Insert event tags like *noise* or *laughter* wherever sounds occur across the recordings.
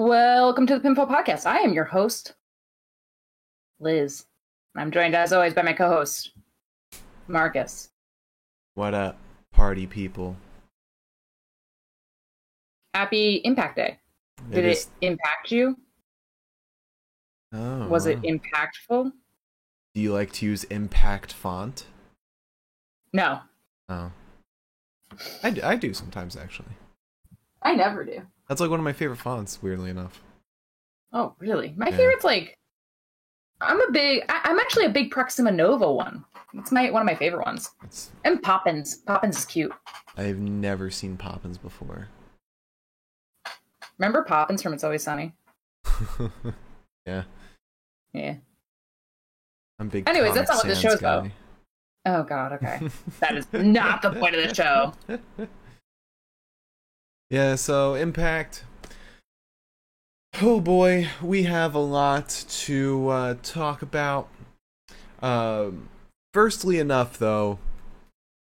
Welcome to the Pinfall Podcast. I am your host, Liz. I'm joined as always by my co-host, Marcus. What up, party people? Happy Impact Day. Did it, is- impact you? Oh, Was it impactful? Do you like to use impact font? No, Oh, I I do sometimes actually. I never do. That's like one of my favorite fonts. Weirdly enough. Oh, really? My Yeah. favorite's like I'm a big. I, I'm actually a big Proxima Nova one. It's my one of my favorite ones. It's, And Poppins. Poppins is cute. I've never seen Poppins before. Remember Poppins from It's Always Sunny? *laughs* yeah, Yeah. I'm big. Anyways, that's not what the show's about. Oh God. Okay. *laughs* that is not the point of the show. *laughs* Yeah, so Impact. Oh boy, we have a lot to uh, talk about. Um, firstly, enough though,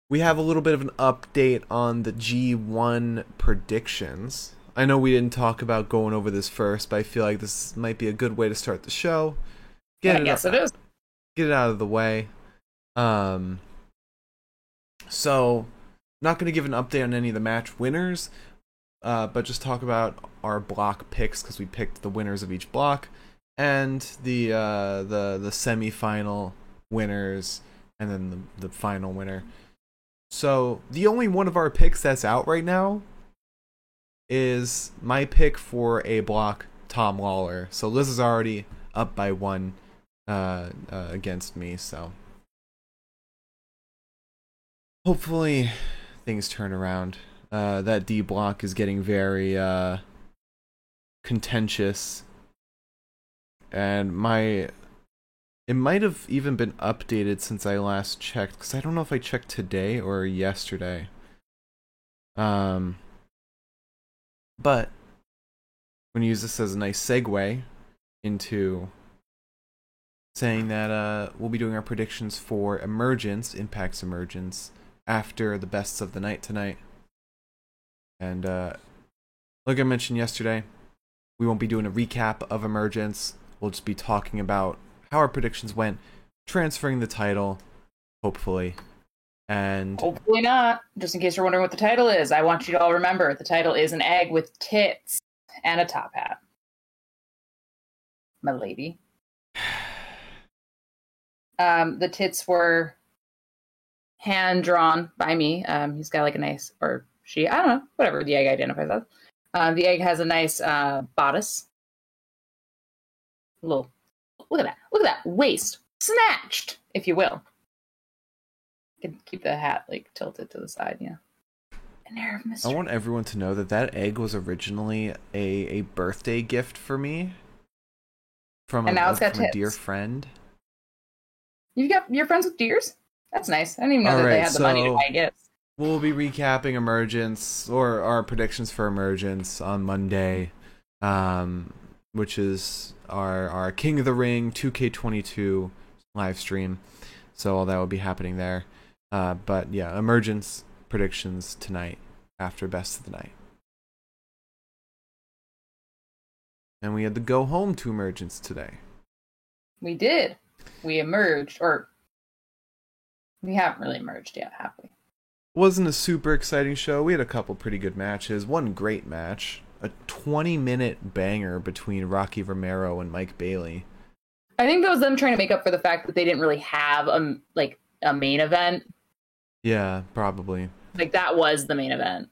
we have a little bit of an update on the G1 predictions. I know we didn't talk about going over this first, but I feel like this might be a good way to start the show. Get guess it, it is. get it out of the way. Um, so, not going to give an update on any of the match winners, uh, but just talk about our block picks because we picked the winners of each block and the uh, the the semifinal winners and then the, the final winner. So the only one of our picks that's out right now is my pick for a block, Tom Lawlor. So Liz is already up by one uh, uh, against me. So hopefully things turn around. Uh, that D block is getting very uh, contentious, and my it might have even been updated since I last checked because I don't know if I checked today or yesterday. Um, but I'm gonna use this as a nice segue into saying that uh, we'll be doing our predictions for Emergence, Impact's Emergence, after the bests of the night tonight. And uh, like I mentioned yesterday, we won't be doing a recap of Emergence. We'll just be talking about how our predictions went, transferring the title, hopefully. And Hopefully not. Just in case you're wondering what the title is, I want you to all remember the title is an egg with tits and a top hat. My lady. *sighs* Um, the tits were hand drawn by me. Um, he's got like a nice, or she, I don't know, whatever the egg identifies as. Um, the egg has a nice uh, bodice. Little, look at that. Look at that waist snatched, if you will. Can keep the hat like tilted to the side, yeah. An air of mystery. I want everyone to know that that egg was originally a, a birthday gift for me from a, now it's got from a dear friend. You've got you're friends with deers? That's nice. I didn't even know that they had the money to so- buy gifts. We'll be recapping Emergence or our predictions for Emergence on Monday, um, which is our our King of the Ring 2K22 live stream. So all that will be happening there. Uh, but yeah, Emergence predictions tonight after Best of the Night. And we had to go home to Emergence today. We did. We emerged, or we haven't really emerged yet, have we? Wasn't a super exciting show. We had a couple pretty good matches. One great match, a 20 minute banger between Rocky Romero and Mike Bailey. I think that was them trying to make up for the fact that they didn't really have a like a main event. Yeah, probably. Like that was the main event.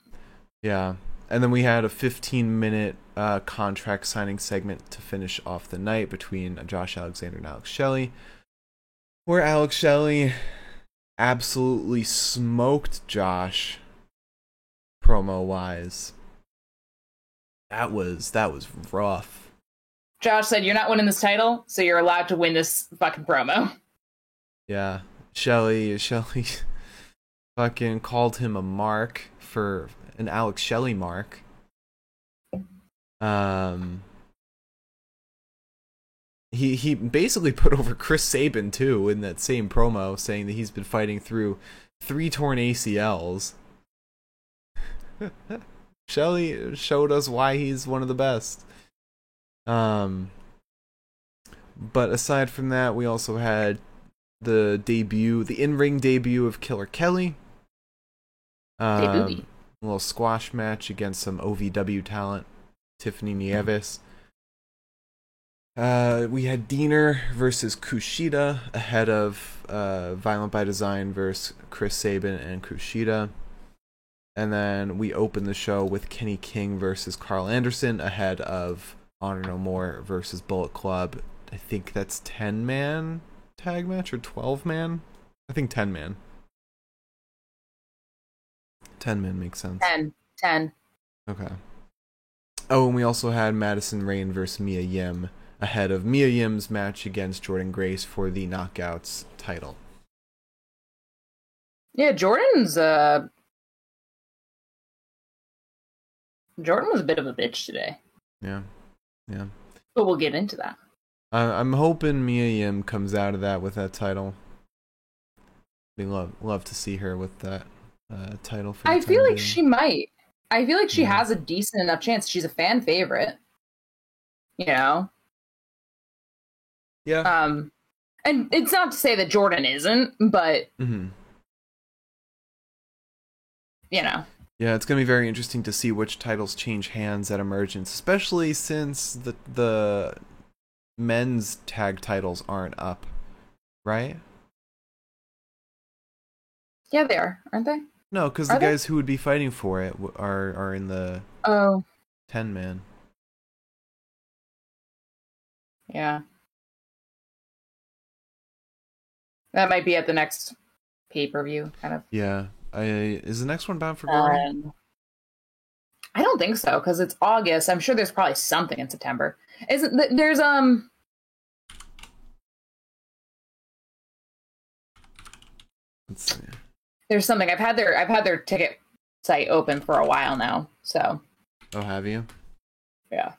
Yeah. And then we had a 15 minute uh, contract signing segment to finish off the night between Josh Alexander and Alex Shelley, where Alex Shelley absolutely smoked Josh promo wise. That was that was rough. Josh said, "You're not winning this title, so you're allowed to win this fucking promo." Yeah, Shelley, Shelley, *laughs* fucking called him a mark for an Alex Shelley mark. Um, he he basically put over Chris Sabin too in that same promo, saying that he's been fighting through three torn ACLs. *laughs* Shelley showed us why he's one of the best. Um, but aside from that, we also had the debut, the in-ring debut of Killer Kelly. Um, a little squash match against some OVW talent, Tiffany Nieves. Uh, we had Deaner versus Kushida ahead of uh, Violent by Design versus Chris Sabin and Kushida. And then we opened the show with Kenny King versus Karl Anderson ahead of Honor No More versus Bullet Club. I think that's 10 man tag match or 12 man? I think 10 man. 10 man makes sense. 10. 10. Okay. Oh, and we also had Madison Rayne versus Mia Yim ahead of Mia Yim's match against Jordynne Grace for the Knockouts title. Yeah, Jordynne's uh Jordynne was a bit of a bitch today. Yeah. Yeah. But we'll get into that. I I'm hoping Mia Yim comes out of that with that title. We love love to see her with that uh, title. For I feel like being. she might. I feel like she Yeah. has a decent enough chance. She's a fan favorite. You know? Yeah. Um and it's not to say that Jordynne isn't, but mm-hmm. you know. Yeah, it's gonna be very interesting to see which titles change hands at Emergence, especially since the the men's tag titles aren't up, right? Yeah, they are, aren't they? No, because the they? guys who would be fighting for it are are in the Oh, ten man. yeah. That might be at the next pay per view, kind of. Yeah, I is the next one bound for glory? Um, I don't think so because it's August. I'm sure there's probably something in September. Isn't th- there's um Let's see. there's something I've had their I've had their ticket site open for a while now. So Oh, have you? yeah,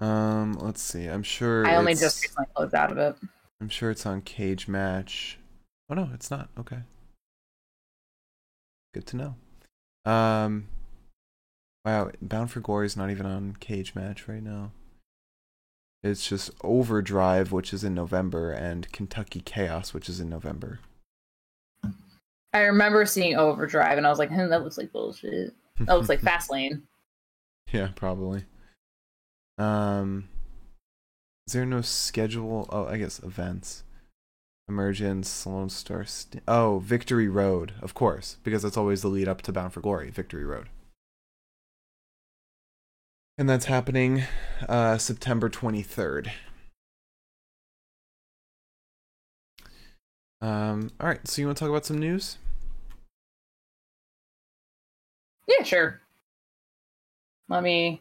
Um, let's see. I'm sure. I only just recently closed out of it. I'm sure it's on Cage Match. Oh no, it's not. Okay. Good to know. Um Wow, Bound for Glory is not even on Cage Match right now. It's just Overdrive, which is in November, and Kentucky Chaos, which is in November. I remember seeing Overdrive and I was like, hmm, that looks like bullshit. That looks like *laughs* Fastlane. Yeah, probably. Um, is there no schedule? Oh, I guess events. Emergence, Lone Star. St- oh, Victory Road, of course, because that's always the lead up to Bound for Glory. Victory Road, and that's happening uh, September twenty third. Um, all right, so you want to talk about some news? Yeah, sure. Let me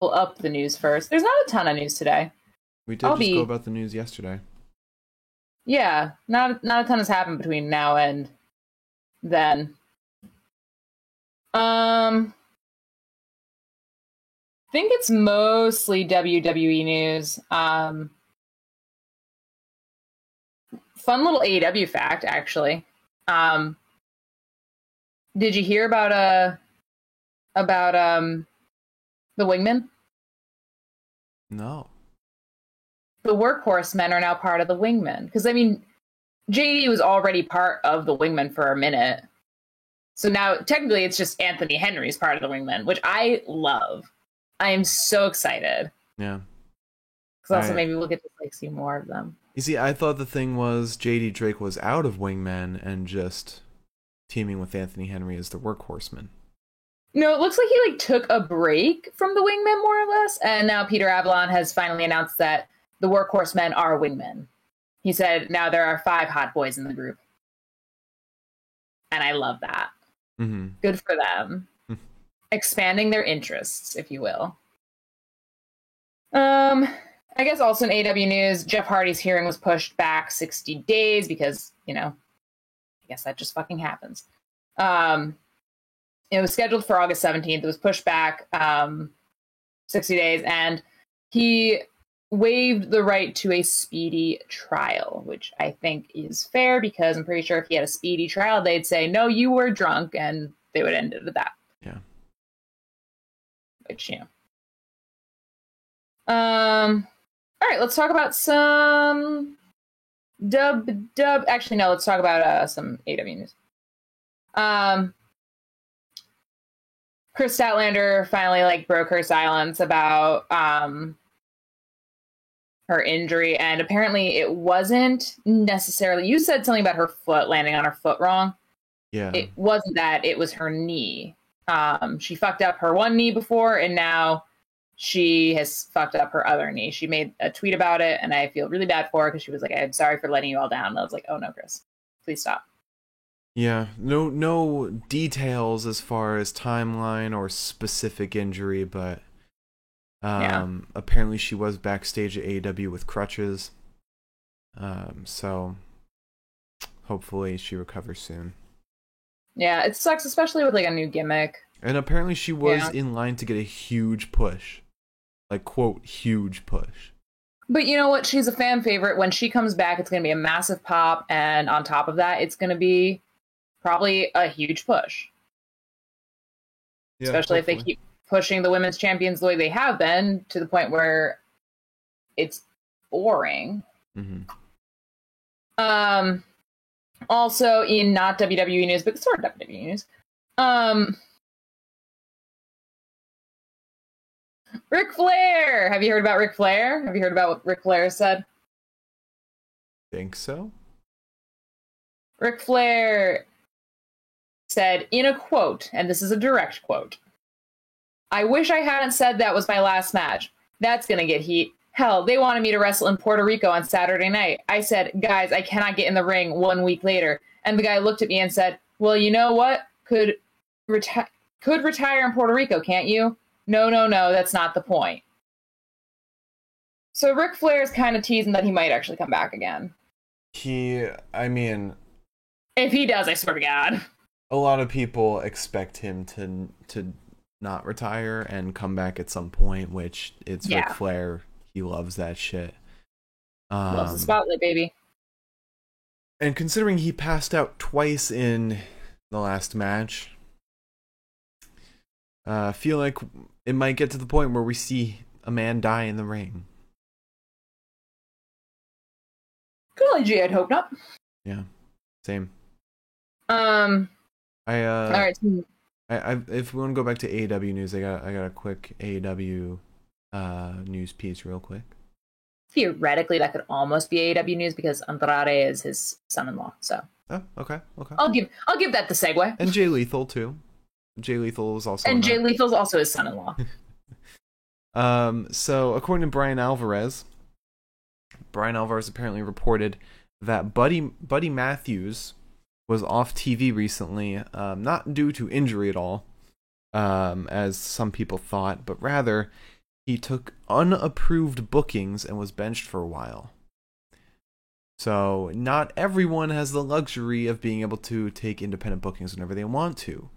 pull up the news first. There's not a ton of news today. We did I'll just be- go about the news yesterday. Yeah, not not a ton has happened between now and then. Um, I think it's mostly WWE news. Um, fun little AEW fact, actually. Um, did you hear about uh about um the Wingmen? No. The workhorse men are now part of the wingmen because i mean jd was already part of the wingmen for a minute so now technically it's just anthony henry's part of the wingmen which i love i am so excited Yeah. because also Right. maybe we'll get to like see more of them You see, I thought the thing was JD Drake was out of Wingmen and just teaming with Anthony Henry as the workhorseman. no it looks like he like took a break from the wingmen more or less and now peter avalon has finally announced that the workhorse men are wingmen. He said now there are five hot boys in the group. And i love that. Mm-hmm. good for them. Hmm. expanding their interests if you will. Um i guess also in aw news jeff hardy's hearing was pushed back 60 days because you know i guess that just fucking happens. Um it was scheduled for august 17th it was pushed back um 60 days. And he waived the right to a speedy trial which i think is fair because i'm pretty sure if he had a speedy trial they'd say no you were drunk and they would end it at that Yeah. which you know Um. All right, let's talk about some dub dub. Actually, no. Let's talk about uh, some AW news. Um. Kris Statlander finally like broke her silence about um her injury and apparently it wasn't necessarily you said something about her foot landing on her foot wrong? Yeah. it wasn't that it was her knee. Um she fucked up her one knee before and now she has fucked up her other knee. She made a tweet about it and i feel really bad for her because she was like i'm sorry for letting you all down. And i was like oh no kris. Please stop. Yeah, no no details as far as timeline or specific injury, but um Yeah. apparently she was backstage at AEW with crutches. Um so hopefully she recovers soon. yeah it sucks especially with like a new gimmick And apparently she was Yeah. in line to get a huge push. Like quote huge push. But you know what? She's a fan favorite. When she comes back, it's going to be a massive pop. And on top of that, it's going to be probably a huge push, especially if they keep pushing the women's champions the way they have been to the point where it's boring. hmm Um, also, in not WWE news, but sort of WWE news, um, Ric Flair. Have you heard about Ric Flair? Have you heard about what Ric Flair said? Think so? Ric Flair said in a quote, and this is a direct quote I wish I hadn't said that was my last match. That's gonna get heat. Hell, they wanted me to wrestle in Puerto Rico on Saturday night. I said, guys, I cannot get in the ring one week later. And the guy looked at me and said, Well, you know what? Could reti- could retire in Puerto Rico, can't you? No, no, no, that's not the point. So Ric Flair is kind of teasing that he might actually come back again. He I mean If he does, I swear to God. a lot of people expect him to to not retire and come back at some point, which it's Ric Flair. He loves that shit. Um, Loves the spotlight, baby. and considering he passed out twice in the last match, uh, I feel like it might get to the point where we see a man die in the ring. Golly gee, I'd hope not. Yeah, same. Um, I uh, all right. so- I, I if we want to go back to AEW news, I got I got a quick AEW uh news piece real quick. Theoretically, that could almost be AEW news because Andrade is his son-in-law. So Oh, okay, okay. I'll give I'll give that the segue. And Jay Lethal too. Jay Lethal was also And Jay that. Lethal's also his son-in-law. *laughs* Um, so according to Bryan Alvarez, Bryan Alvarez apparently reported that Buddy Buddy Matthews was off TV recently, um, not due to injury at all, um, as some people thought, but rather he took unapproved bookings and was benched for a while. So not everyone has the luxury of being able to take independent bookings whenever they want to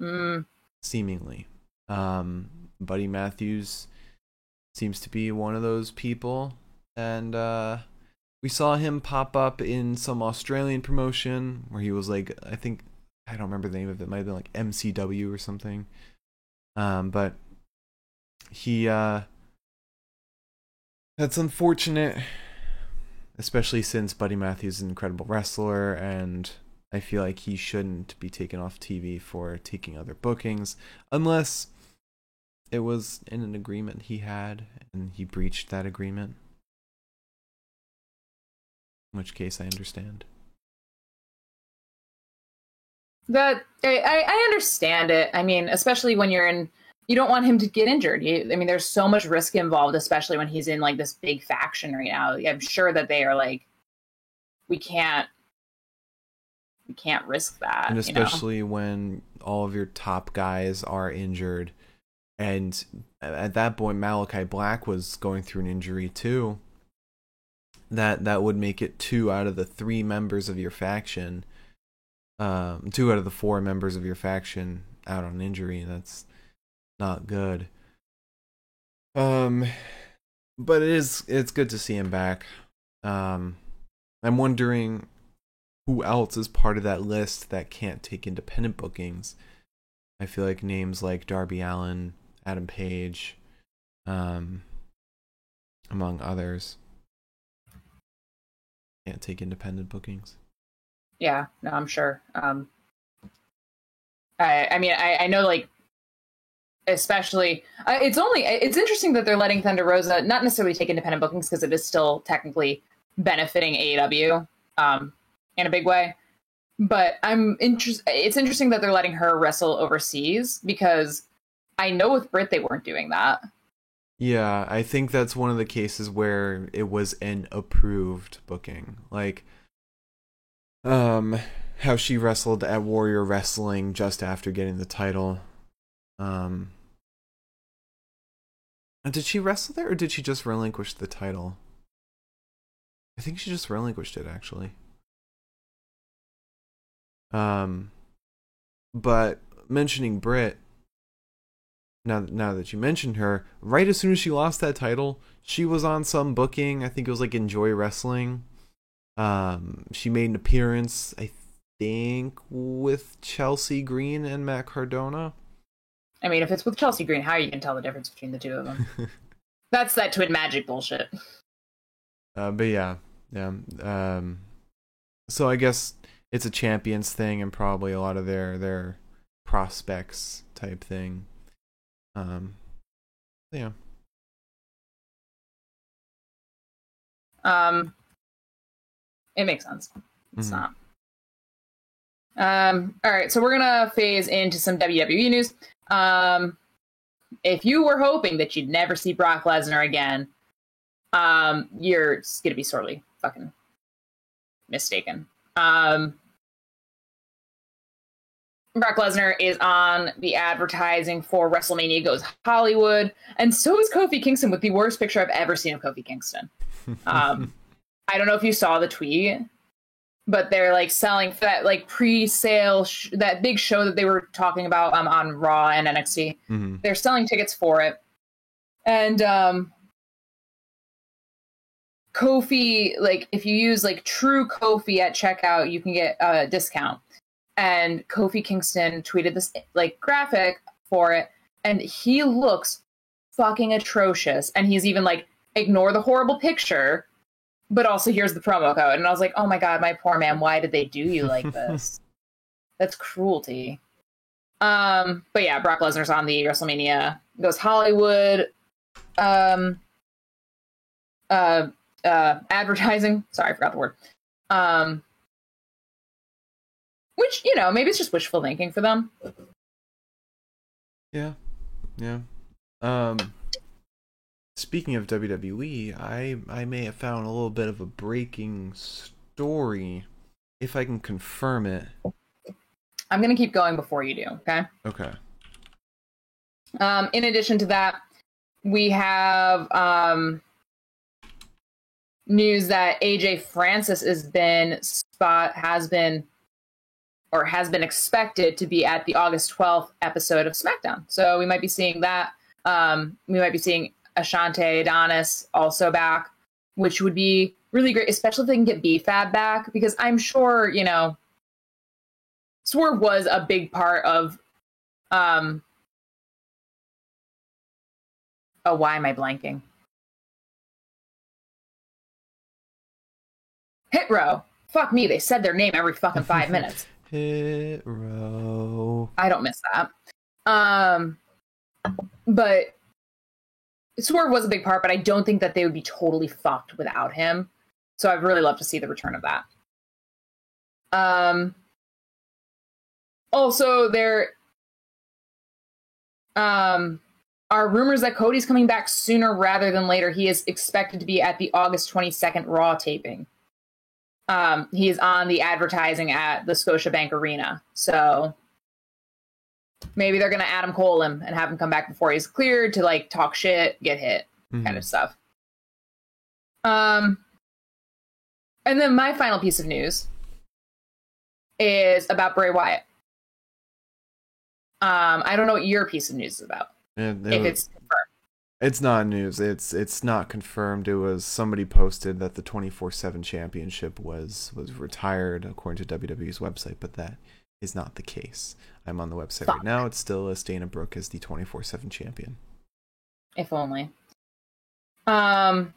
Mm, seemingly. Um, Buddy Matthews seems to be one of those people, and uh, we saw him pop up in some Australian promotion where he was like, I think I don't remember the name of it. it might have been like MCW or something. Um, but he uh, that's unfortunate, especially since Buddy Matthews is an incredible wrestler and I feel like he shouldn't be taken off TV for taking other bookings unless it was in an agreement he had and he breached that agreement. In which case I understand. that I, I understand it. I mean, especially when you're in, you don't want him to get injured. You, I mean, there's so much risk involved, especially when he's in like this big faction right now. I'm sure that they are like, we can't, we can't risk that. and you know? especially when all of your top guys are injured and at that point Malakai Black was going through an injury too that that would make it two out of the three members of your faction um two out of the four members of your faction out on injury that's not good um but it is it's good to see him back um i'm wondering who else is part of that list that can't take independent bookings. I feel like names like Darby Allin, Adam Page, um, among others. Can't take independent bookings. Yeah, no, I'm sure. Um, I, I mean, I, I know, like, especially, uh, it's only, it's interesting that they're letting Thunder Rosa not necessarily take independent bookings because it is still technically benefiting AEW um, in a big way. But I'm interested. It's interesting that they're letting her wrestle overseas because I know with brit they weren't doing that. Yeah, I think that's one of the cases where it was an approved booking. Like, um, how she wrestled at Warrior Wrestling just after getting the title. Um, did she wrestle there or did she just relinquish the title? I think she just relinquished it actually. Um, but mentioning Britt, now now that you mentioned her, right as soon as she lost that title, she was on some booking. I think it was like Enjoy Wrestling. Um, she made an appearance, I think, with Chelsea Green and Matt Cardona. I mean, if it's with Chelsea Green, how are you gonna tell the difference between the two of them? *laughs* That's that twin magic bullshit. Uh, but yeah, yeah. Um, so I guess it's a champions thing and probably a lot of their their prospects type thing. Um, yeah. Um, it makes sense. It's Mhm. not. Um, all right, so we're gonna phase into some WWE news. Um, if you were hoping that you'd never see Brock Lesnar again, um, you're gonna be sorely fucking mistaken. Um, Brock Lesnar is on the advertising for WrestleMania Goes Hollywood, and so is Kofi Kingston with the worst picture I've ever seen of Kofi Kingston. *laughs* Um, I don't know if you saw the tweet, but they're like selling that like pre-sale sh- that big show that they were talking about um, on Raw and NXT. Mhm. They're selling tickets for it, and um, Kofi like if you use like True Kofi at checkout, you can get a discount. And Kofi Kingston tweeted this like graphic for it, and he looks fucking atrocious. And he's even like, ignore the horrible picture, but also here's the promo code. And I was like, oh my god, my poor man, why did they do you like *laughs* this? That's cruelty. Um, but yeah, Brock Lesnar's on the WrestleMania goes Hollywood um uh uh advertising. Sorry, I forgot the word. Um which, you know, maybe it's just wishful thinking for them. Yeah, yeah. Um, speaking of WWE, I I may have found a little bit of a breaking story, if I can confirm it. I'm gonna keep going before you do, okay? Okay. Um, in addition to that, we have um, news that AJ Francis has been spot has been or has been expected to be at the August 12th episode of SmackDown. So we might be seeing that. Um, we might be seeing Ashante Adonis also back, which would be really great, especially if they can get BFAB back, because I'm sure, you know, Swerve was a big part of um, Oh, why am I blanking? Hit row. Fuck me, they said their name every fucking five *laughs* minutes. I don't miss that. Um, but Swerve was a big part, but I don't think that they would be totally fucked without him. So I'd really love to see the return of that. Um, also, there um, are rumors that Cody's coming back sooner rather than later. He is expected to be at the August 22nd Raw taping. Um, he is on the advertising at the Scotiabank Arena. So maybe they're going to Adam Cole him and have him come back before he's cleared to like talk shit, get hit, Mhm. kind of stuff. Um, and then my final piece of news is about Bray Wyatt. Um, I don't know what your piece of news is about. It if was- it's. It's not news. It's it's not confirmed. It was somebody posted that the 24/7 championship was was retired according to WWE's website, but that is not the case. I'm on the website Fuck. right now. It's still as Dana Brooke as the 24/7 champion. if only. Um,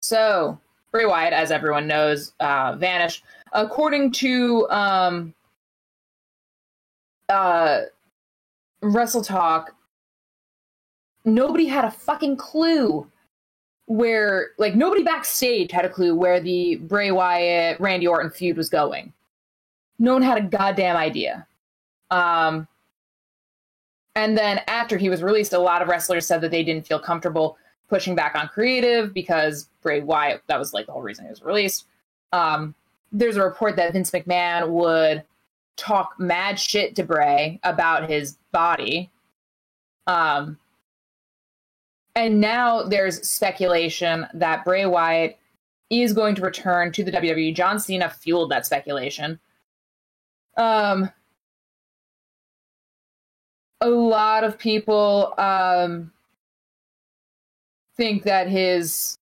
So Bray Wyatt, as everyone knows, uh, vanished. According to um, uh, Wrestle Talk, nobody had a fucking clue where, like, nobody backstage had a clue where the Bray Wyatt Randy Orton feud was going. No one had a goddamn idea. Um, and then after he was released, a lot of wrestlers said that they didn't feel comfortable pushing back on creative because Bray Wyatt, that was like the whole reason he was released. Um, there's a report that Vince McMahon would talk mad shit to Bray about his body. Um, and now there's speculation that Bray Wyatt is going to return to the WWE. John Cena fueled that speculation. Um, a lot of people um, think that his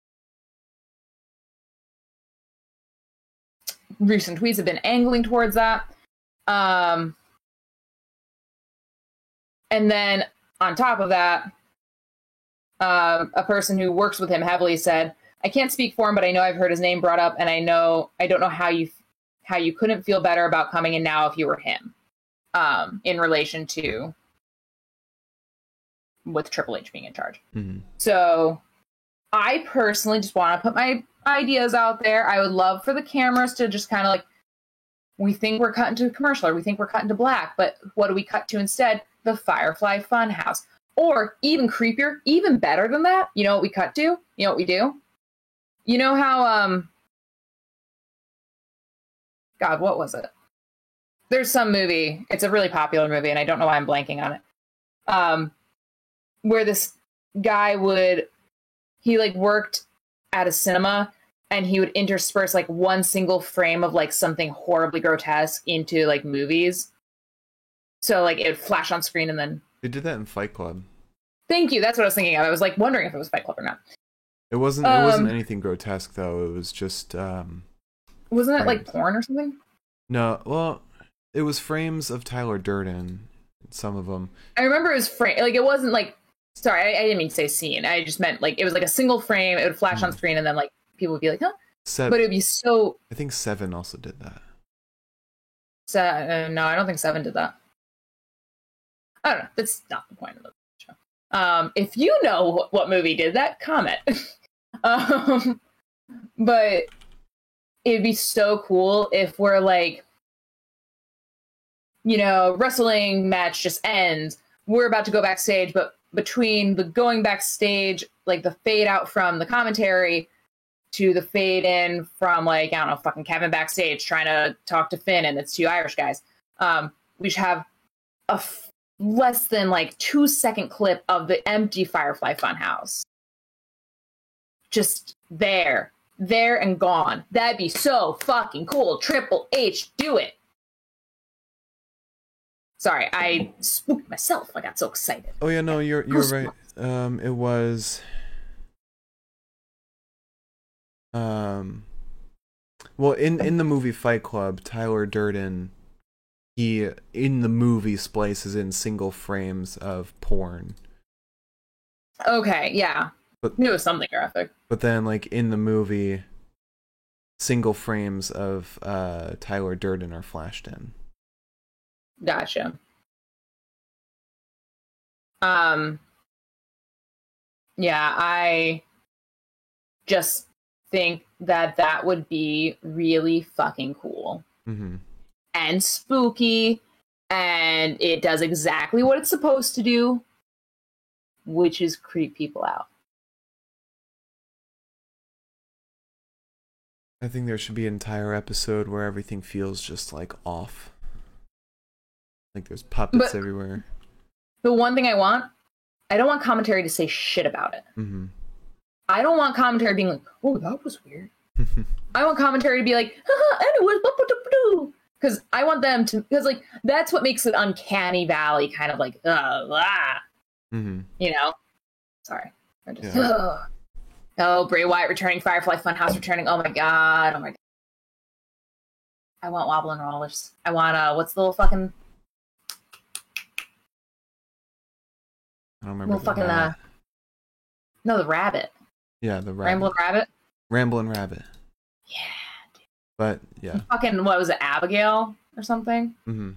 recent tweets have been angling towards that. Um, and then on top of that, uh, a person who works with him heavily said, "I can't speak for him, but I know I've heard his name brought up, and I know I don't know how you how you couldn't feel better about coming in now if you were him." Um, in relation to with Triple H being in charge. Mm-hmm. So I personally just want to put my ideas out there. I would love for the cameras to just kind of like, we think we're cutting to commercial or we think we're cutting to black, but what do we cut to instead? The Firefly Funhouse. Or even creepier, even better than that, you know what we cut to? You know what we do? You know how, um, God, what was it? There's some movie, it's a really popular movie, and I don't know why I'm blanking on it. Um, where this guy would he like worked at a cinema and he would intersperse like one single frame of like something horribly grotesque into like movies. So like it would flash on screen and then They did that in Fight Club. Thank you. That's what I was thinking of. I was like wondering if it was Fight Club or not. It wasn't. It wasn't Um, anything grotesque though. It was just. um Wasn't it like porn or something? No, well, it was frames of Tyler Durden. Some of them. I remember it was frame like it wasn't like sorry, I, I didn't mean to say scene. I just meant like it was like a single frame, it would flash on Mhm. screen and then like people would be like, huh? Seven. But it would be so I think Seven also did that. Se- uh, no, I don't think Seven did that. I don't know. That's not the point of the show. Um, if you know what, movie did that, comment. *laughs* um, but it'd be so cool if we're like, you know, wrestling match just ends. We're about to go backstage, but between the going backstage, like the fade out from the commentary to the fade in from like I don't know, fucking Kevin backstage trying to talk to Finn and it's two Irish guys. Um, we should have a less than like two second clip of the empty Firefly Funhouse, just there, there and gone. That'd be so fucking cool. Triple H, do it. Sorry, I spooked myself. I got so excited. Oh yeah, no, you're you're right. Um, it was. Um, well, in in the movie Fight Club, Tyler Durden, he in the movie splices in single frames of porn, Okay, yeah. But- it was something graphic. but then like in the movie, single frames of uh Tyler Durden are flashed in. Gotcha. Um yeah, I just think that that would be really fucking cool Mm-hmm. And spooky and it does exactly what it's supposed to do, which is creep people out. I think there should be an entire episode where everything feels just like off. Like there's puppets But- everywhere. The one thing I want, I don't want commentary to say shit about it. Mm-hmm. I don't want commentary being like, "Oh, that was weird." *laughs* I want commentary to be like, Haha, anyways, because I want them to, because like that's what makes it uncanny valley, kind of like, uh, ah, mm-hmm. you know. Sorry, just, Yeah. ugh. oh, Bray Wyatt returning, Firefly Funhouse returning. Oh my god, oh my god. I want wobbling rollers. I want uh, what's the little fucking I don't remember. little fucking uh, no, the rabbit, yeah, the rabbit. Ramblin' Rabbit. Ramblin' Rabbit. Yeah. But yeah. Fucking what was it, Abigail or something? hmm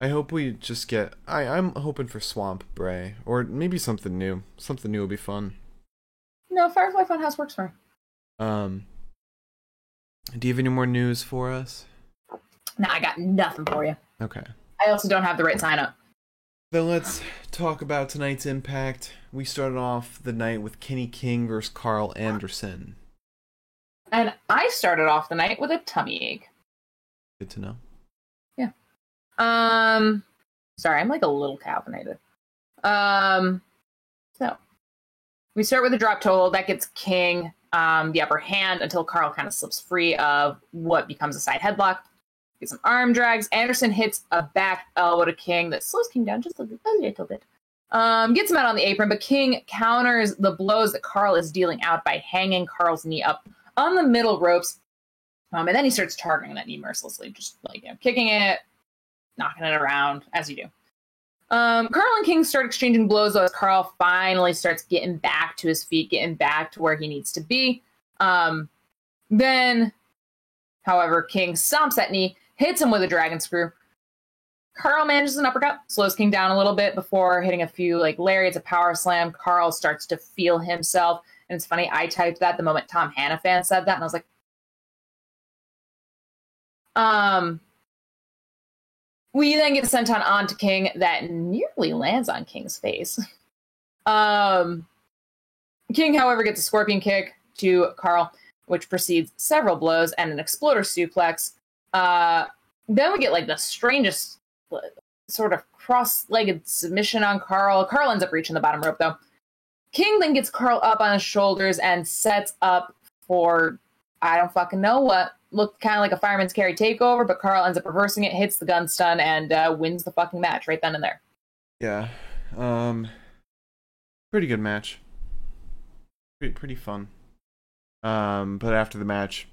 I hope we just get. I I'm hoping for Swamp Bray or maybe something new. Something new will be fun. No, Firefly Funhouse works for me. Um. Do you have any more news for us? No, I got nothing for you. Okay. I also don't have the right sign up. Then let's talk about tonight's impact. We started off the night with Kenny King versus Karl Anderson. And I started off the night with a tummy ache. Good to know. Yeah. Um, sorry, I'm like a little caffeinated. Um, so we start with a drop toe that gets King um, the upper hand until Karl kind of slips free of what becomes a side headlock. Gets some arm drags. Anderson hits a back elbow to King that slows King down just a little, a little bit. Um, gets him out on the apron, but King counters the blows that Karl is dealing out by hanging Karl's knee up on the middle ropes. Um, and then he starts targeting that knee mercilessly, just like you know, kicking it, knocking it around as you do. Um, Karl and King start exchanging blows as Karl finally starts getting back to his feet, getting back to where he needs to be. Um, then, however, King stomps that knee, hits him with a dragon screw. Karl manages an uppercut, slows King down a little bit before hitting a few like lariats, a power slam. Karl starts to feel himself. And it's funny, I typed that the moment Tom Hannifan said that, and I was like, um, we then get senton on to King that nearly lands on King's face. *laughs* Um, King, however, gets a scorpion kick to Karl, which precedes several blows and an exploder suplex. Uh, then we get like the strangest sort of cross-legged submission on Karl. Karl ends up reaching the bottom rope though. King then gets Karl up on his shoulders and sets up for I don't fucking know what looked kind of like a fireman's carry takeover, but Karl ends up reversing it, hits the gun stun, and uh, wins the fucking match right then and there. Yeah. Um. Pretty good match. Pretty pretty fun. Um. But after the match,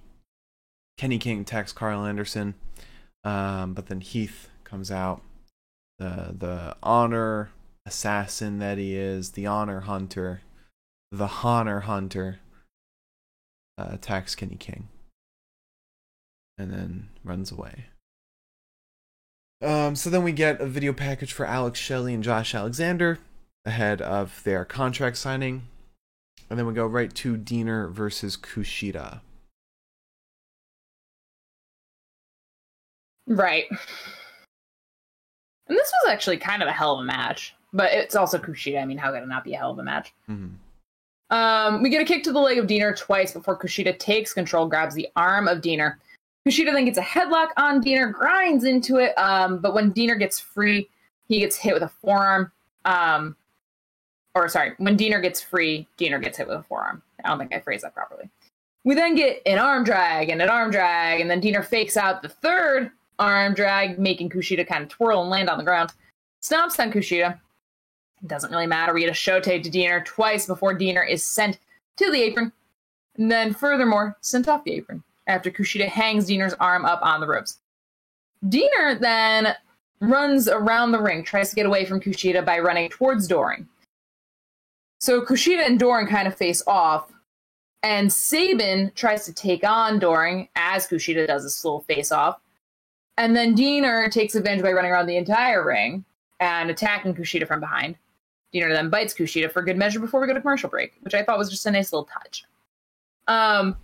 Kenny King attacks Karl Anderson. Um. But then Heath comes out. The the honor assassin that he is, the honor hunter, the honor hunter, uh, attacks Kenny King and then runs away. Um, so then we get a video package for Alex Shelley and Josh Alexander ahead of their contract signing. And then we go right to Deaner versus Kushida. Right. And this was actually kind of a hell of a match, but it's also Kushida. I mean, how could it not be a hell of a match? Mm-hmm. Um, we get a kick to the leg of Deaner twice before Kushida takes control, grabs the arm of Deaner. Kushida then gets a headlock on Deaner, grinds into it, um, but when Deaner gets free, he gets hit with a forearm. Um, or sorry, when Deaner gets free, Deaner gets hit with a forearm. I don't think I phrased that properly. We then get an arm drag and an arm drag, and then Deaner fakes out the third arm drag, making Kushida kind of twirl and land on the ground. Stomps on Kushida. It doesn't really matter. We get a shote to Deaner twice before Deaner is sent to the apron, and then furthermore, sent off the apron after Kushida hangs Deaner's arm up on the ropes. Deaner then runs around the ring, tries to get away from Kushida by running towards Doering. So Kushida and Doering kind of face off, and Sabin tries to take on Doering as Kushida does this little face off. And then Deaner takes advantage by running around the entire ring and attacking Kushida from behind. Deaner then bites Kushida for good measure before we go to commercial break, which I thought was just a nice little touch. Um,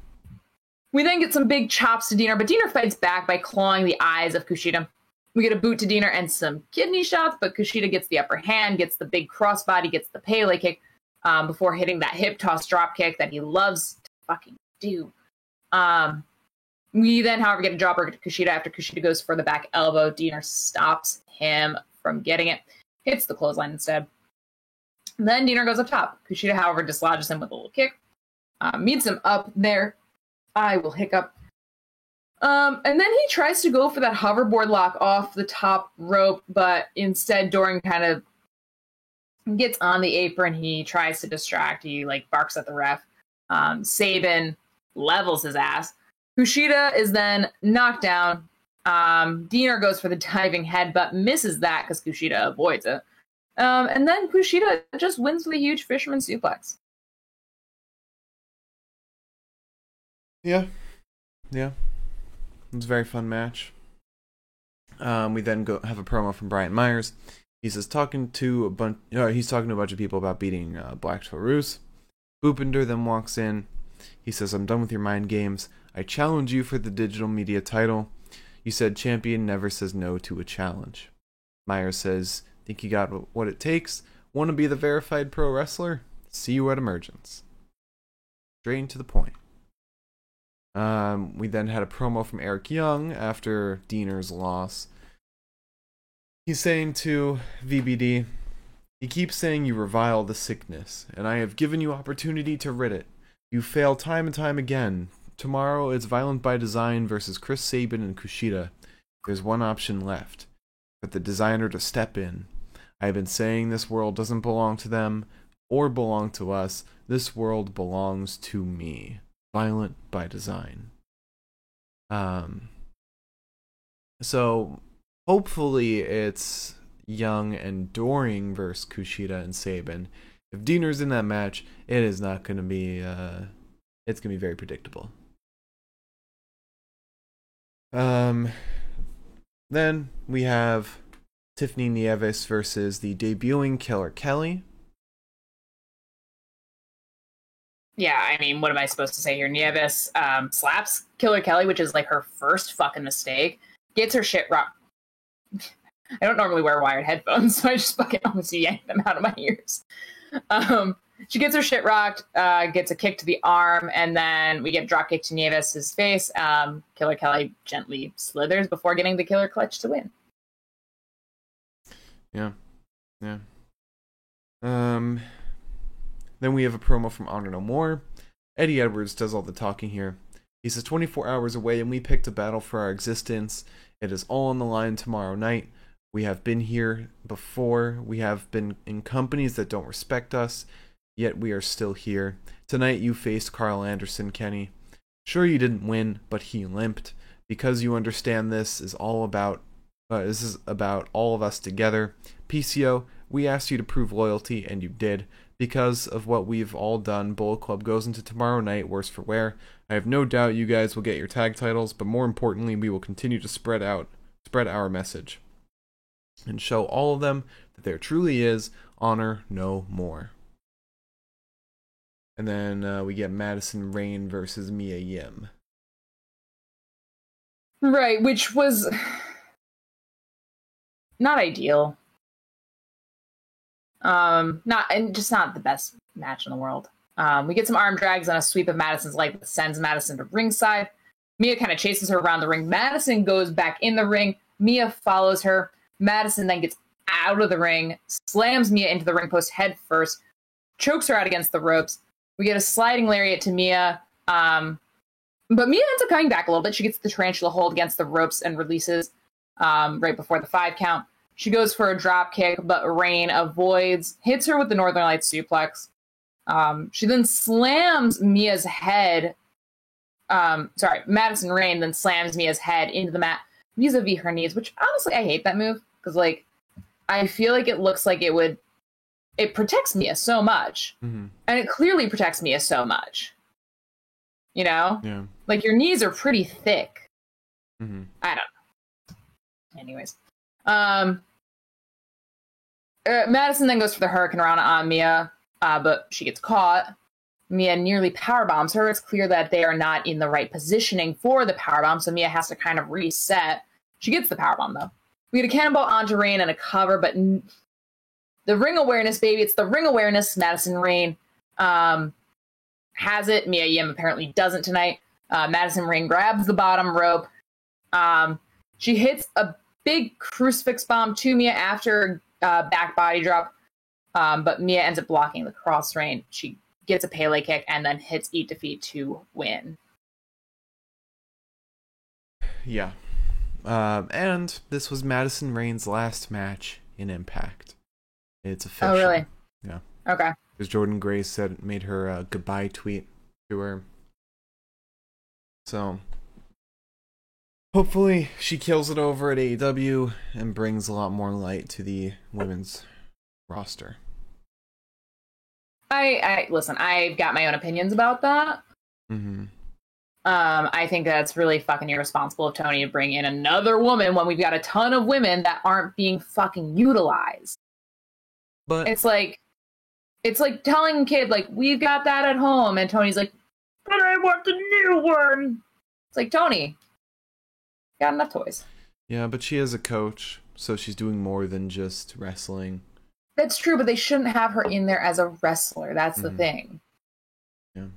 we then get some big chops to Deaner, but Deaner fights back by clawing the eyes of Kushida. We get a boot to Deaner and some kidney shots, but Kushida gets the upper hand, gets the big crossbody, gets the Pele kick um, before hitting that hip toss drop kick that he loves to fucking do. Um, we then, however, get a dropper to Kushida after Kushida goes for the back elbow. Deaner stops him from getting it, hits the clothesline instead. Then Deaner goes up top. Kushida, however, dislodges him with a little kick, uh, meets him up there. I will hiccup. Um, and then he tries to go for that hoverboard lock off the top rope, but instead, Doering kind of gets on the apron. He tries to distract. He like barks at the ref. Um, levels his ass. Kushida is then knocked down. Um, Deaner goes for the diving head, but misses that because Kushida avoids it. Um, and then Kushida just wins a huge fisherman suplex. Yeah, yeah, it was a very fun match. Um, we then go have a promo from Brian Myers. He says talking to a bunch. Uh, he's talking to a bunch of people about beating uh, Black Taurus. Bhupinder then walks in. He says, "I'm done with your mind games. I challenge you for the digital media title. You said champion never says no to a challenge." Myers says, "Think you got what it takes? Want to be the verified pro wrestler? See you at Emergence." Straight to the point. Um, we then had a promo from Eric Young after Deaner's loss. He's saying to VBD, He keeps saying you revile the sickness, and I have given you opportunity to rid it. You fail time and time again. Tomorrow it's Violent by Design versus Chris Sabin and Kushida. There's one option left for the designer to step in. I have been saying this world doesn't belong to them or belong to us. This world belongs to me violent by design. Um, so hopefully it's Young and Doering versus Kushida and Sabin. If Deaner's in that match, it is not going to be. Uh, it's going to be very predictable. Um, then we have Tiffany Nieves versus the debuting Killer Kelly. yeah, I mean, what am I supposed to say here? Nieves um, slaps Killer Kelly, which is like her first fucking mistake. Gets her shit rocked. *laughs* I don't normally wear wired headphones, *laughs* so I just fucking almost yanked them out of my ears. Um, she gets her shit rocked, uh, gets a kick to the arm, and then we get drop kick to Nieves' face. Um, Killer Kelly gently slithers before getting the killer clutch to win. Yeah, yeah. Um, then we have a promo from Honor No More. Eddie Edwards does all the talking here. He says 24 hours away and we picked a battle for our existence. It is all on the line tomorrow night. We have been here before. We have been in companies that don't respect us, yet we are still here. Tonight you faced Karl Anderson, Kenny. Sure you didn't win, but he limped. Because you understand this is all about uh, this is about all of us together. PCO, we asked you to prove loyalty and you did because of what we've all done, Bullet Club goes into tomorrow night worse for wear. I have no doubt you guys will get your tag titles, but more importantly, we will continue to spread out, spread our message, and show all of them that there truly is honor no more. And then uh, we get Madison Rayne versus Mia Yim. Right, which was not ideal. Um, not and just not the best match in the world. Um, we get some arm drags on a sweep of Madison's leg that sends Madison to ringside. Mia kind of chases her around the ring. Madison goes back in the ring. Mia follows her. Madison then gets out of the ring, slams Mia into the ring post head first, chokes her out against the ropes. We get a sliding lariat to Mia. Um, but Mia ends up coming back a little bit. She gets the tarantula hold against the ropes and releases um, right before the five count. She goes for a drop kick, but Rayne avoids, hits her with the Northern Lights suplex. Um, she then slams Mia's head. Um, sorry, Madison Rayne then slams Mia's head into the mat vis-a-vis her knees, which honestly I hate that move because like I feel like it looks like it would it protects Mia so much, mm-hmm. and it clearly protects Mia so much. You know, Yeah. like your knees are pretty thick. Mm-hmm. I don't know. Anyways, um, uh, Madison then goes for the Hurricane Rana on Mia, uh, but she gets caught. Mia nearly power bombs her. It's clear that they are not in the right positioning for the power bomb, so Mia has to kind of reset. She gets the power bomb though. We get a cannonball onto Rayne and a cover, but n- the ring awareness, baby, it's the ring awareness. Madison Rayne um, has it. Mia Yim apparently doesn't tonight. Uh, Madison Rayne grabs the bottom rope. Um, she hits a big crucifix bomb to Mia after uh, back body drop, um, but Mia ends up blocking the cross Rayne. She gets a Pele kick and then hits Eat Defeat to win. Yeah. Um, and this was Madison Rayne's last match in Impact. It's official. Oh, really? Yeah. Okay. Because Jordynne Grace said made her a goodbye tweet to her. So hopefully she kills it over at AEW and brings a lot more light to the women's roster. I, I listen. I've got my own opinions about that. Mm-hmm. Um, I think that's really fucking irresponsible of Tony to bring in another woman when we've got a ton of women that aren't being fucking utilized. But It's like, it's like telling a kid like we've got that at home, and Tony's like, but I want the new one. It's like Tony, got enough toys. yeah, but she is a coach, so she's doing more than just wrestling. That's true, but they shouldn't have her in there as a wrestler. That's the Mhm. thing. Yeah.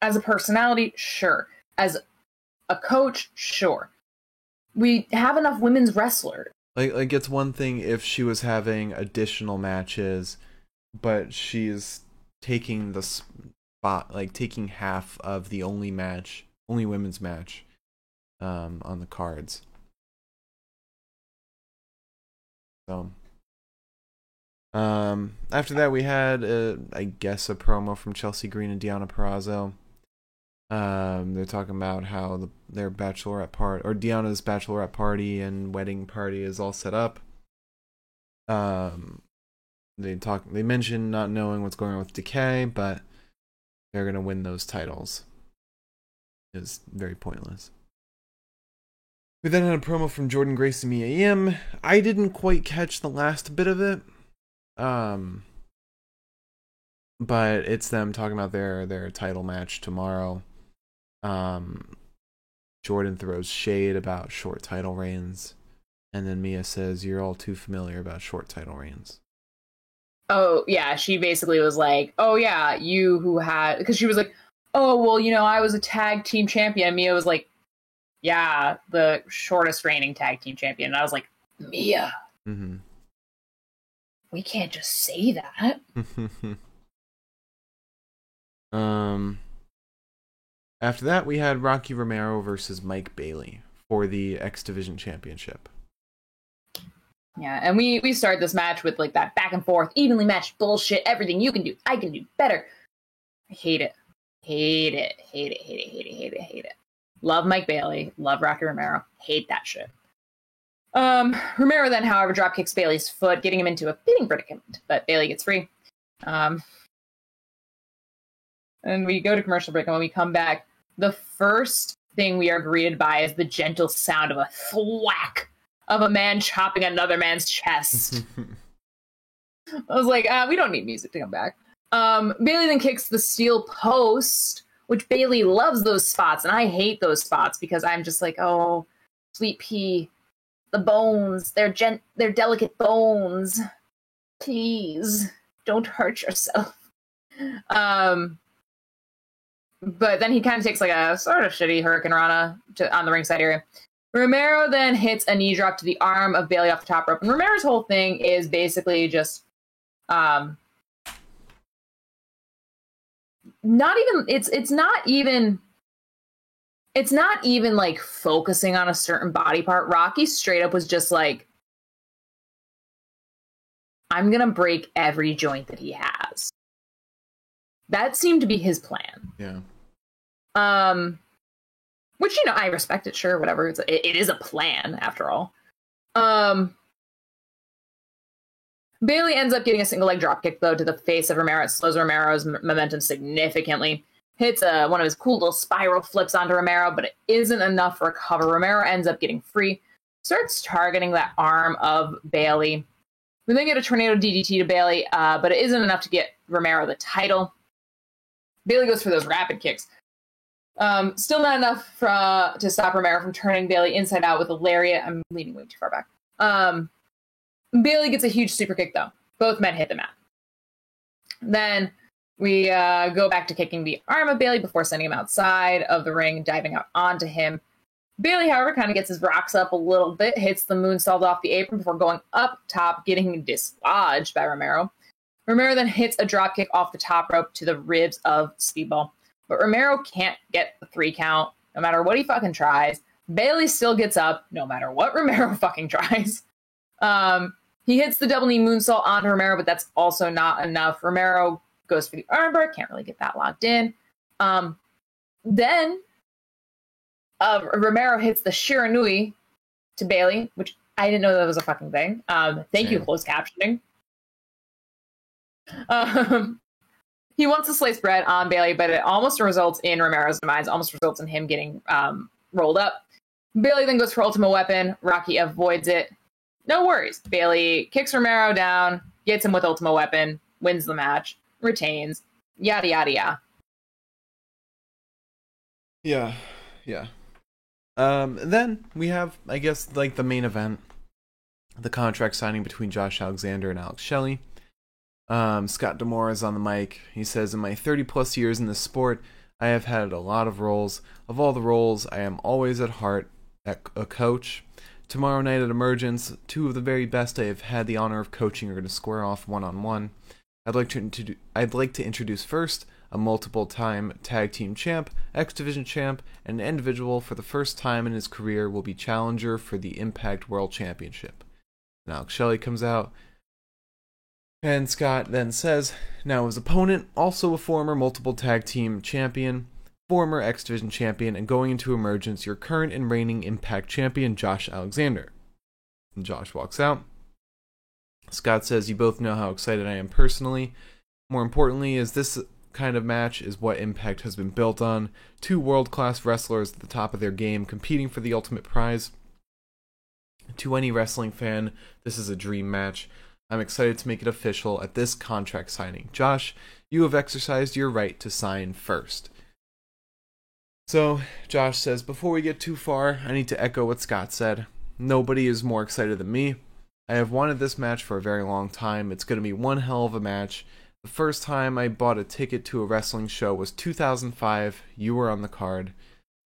As a personality, sure. As a coach, sure. We have enough women's wrestlers. Like like it's one thing if she was having additional matches, but she's taking the spot like taking half of the only match, only women's match um on the cards. So um after that we had uh, I guess a promo from Chelsea Green and Deonna Purrazzo. Um, they're talking about how the, their bachelorette part or Deonna's bachelorette party and wedding party is all set up. Um, they talk. They mention not knowing what's going on with Decay, but they're gonna win those titles. Is very pointless. We then had a promo from Jordynne Grace and Mia Yim. I didn't quite catch the last bit of it. Um, but it's them talking about their their title match tomorrow. Um, Jordynne throws shade about short title reigns, and then Mia says, "You're all too familiar about short title reigns." Oh, yeah. She basically was like, oh, yeah, you who had. Because she was like, oh, well, you know, I was a tag team champion. And Mia was like, yeah, the shortest reigning tag team champion. And I was like, Mia, Mm-hmm. we can't just say that. *laughs* um. After that, we had Rocky Romero versus Mike Bailey for the X Division Championship. Yeah, and we we start this match with like that back and forth, evenly matched bullshit. Everything you can do, I can do better. I hate it, hate it, hate it, hate it, hate it, hate it, hate it. Love Mike Bailey, love Rocky Romero, hate that shit. Um, Romero then, however, drop kicks Bailey's foot, getting him into a fitting predicament, but Bailey gets free. Um, and we go to commercial break, and when we come back, the first thing we are greeted by is the gentle sound of a thwack of a man chopping another man's chest. *laughs* I was like, uh, we don't need music to come back. Um, Bailey then kicks the steel post, which Bailey loves those spots, and I hate those spots because I'm just like, oh, sweet pea, the bones, they're gent, they're delicate bones. Please don't hurt yourself. Um, but then he kind of takes like a sort of shitty Hurricane Rana to, on the ringside area. Romero then hits a knee drop to the arm of Bailey off the top rope. And Romero's whole thing is basically just um not even it's it's not even it's not even like focusing on a certain body part. Rocky straight up was just like I'm going to break every joint that he has. That seemed to be his plan. yeah. Um, which you know I respect it. Sure, whatever. It's it, it is a plan after all. Um, Bailey ends up getting a single leg drop kick though to the face of Romero. Slows Romero's m- momentum significantly. Hits uh, one of his cool little spiral flips onto Romero, but it isn't enough to recover. Romero ends up getting free. Starts targeting that arm of Bailey. We then get a tornado DDT to Bailey, uh, but it isn't enough to get Romero the title. Bailey goes for those rapid kicks. Um, still not enough for, uh, to stop Romero from turning Bailey inside out with a lariat. I'm leaning way too far back. Um, Bailey gets a huge super kick though. Both men hit the mat. Then we uh, go back to kicking the arm of Bailey before sending him outside of the ring, diving out onto him. Bailey, however, kind of gets his rocks up a little bit, hits the moonsault off the apron before going up top, getting dislodged by Romero. Romero then hits a dropkick off the top rope to the ribs of Speedball. But Romero can't get the three count no matter what he fucking tries. Bailey still gets up no matter what *laughs* Romero fucking tries. Um, he hits the double knee moonsault on Romero, but that's also not enough. Romero goes for the armbar, can't really get that locked in. Um, then uh, Romero hits the Shiranui to Bailey, which I didn't know that was a fucking thing. Um, thank you, closed captioning. Um, *laughs* he wants to slice bread on Bailey, but it almost results in Romero's demise, almost results in him getting um, rolled up. Bailey then goes for Ultimate Weapon. Rocky avoids it. No worries. Bailey kicks Romero down, gets him with Ultimate Weapon, wins the match, retains, yada, yada, yada. Yeah, yeah. Um, then we have, I guess, like the main event, the contract signing between Josh Alexander and Alex Shelley. Um, Scott D'Amore is on the mic. He says, "In my 30 plus years in this sport, I have had a lot of roles. Of all the roles, I am always at heart a coach. Tomorrow night at Emergence, two of the very best I have had the honor of coaching are going to square off one on one. I'd like to I'd like to introduce first a multiple time tag team champ, X Division champ, and an individual for the first time in his career will be challenger for the Impact World Championship. Now Shelley comes out, and Scott then says, now his opponent, also a former multiple tag team champion, former X Division champion, and going into Emergence, your current and reigning Impact champion, Josh Alexander. And Josh walks out. Scott says, You both know how excited I am personally. More importantly, is this kind of match is what Impact has been built on. Two world class wrestlers at the top of their game competing for the ultimate prize. To any wrestling fan, this is a dream match. I'm excited to make it official at this contract signing. Josh, you have exercised your right to sign first. So, Josh says, Before we get too far, I need to echo what Scott said. Nobody is more excited than me. I have wanted this match for a very long time. It's going to be one hell of a match. The first time I bought a ticket to a wrestling show was 2005. You were on the card.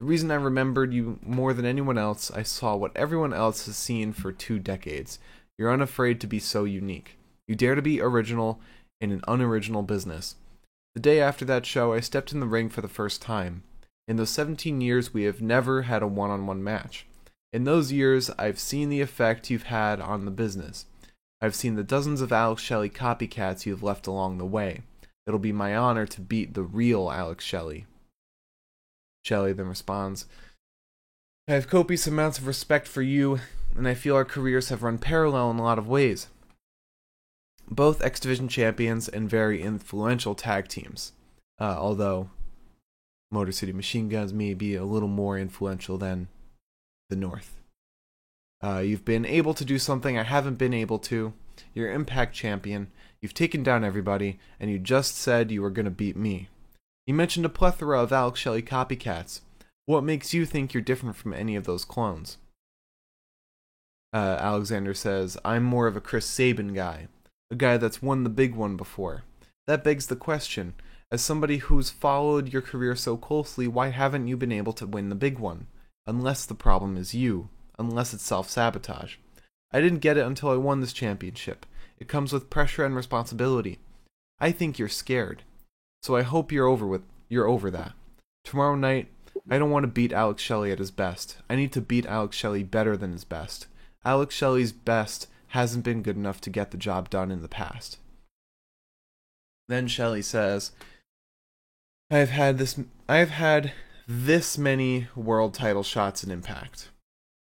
The reason I remembered you more than anyone else, I saw what everyone else has seen for two decades. You're unafraid to be so unique. You dare to be original in an unoriginal business. The day after that show, I stepped in the ring for the first time. In those 17 years, we have never had a one on one match. In those years, I've seen the effect you've had on the business. I've seen the dozens of Alex Shelley copycats you've left along the way. It'll be my honor to beat the real Alex Shelley. Shelley then responds, I have copious amounts of respect for you, and I feel our careers have run parallel in a lot of ways. Both X Division champions and very influential tag teams, uh, although Motor City Machine Guns may be a little more influential than the North. Uh, you've been able to do something I haven't been able to. You're Impact Champion. You've taken down everybody, and you just said you were going to beat me. You mentioned a plethora of Alex Shelley copycats. What makes you think you're different from any of those clones? Uh, Alexander says, I'm more of a Chris Sabin guy, a guy that's won the big one before. That begs the question as somebody who's followed your career so closely, why haven't you been able to win the big one? Unless the problem is you unless it's self sabotage. I didn't get it until I won this championship. It comes with pressure and responsibility. I think you're scared. So I hope you're over with you're over that. Tomorrow night, I don't want to beat Alex Shelley at his best. I need to beat Alex Shelley better than his best. Alex Shelley's best hasn't been good enough to get the job done in the past. Then Shelley says, I have had this I have had this many world title shots in Impact.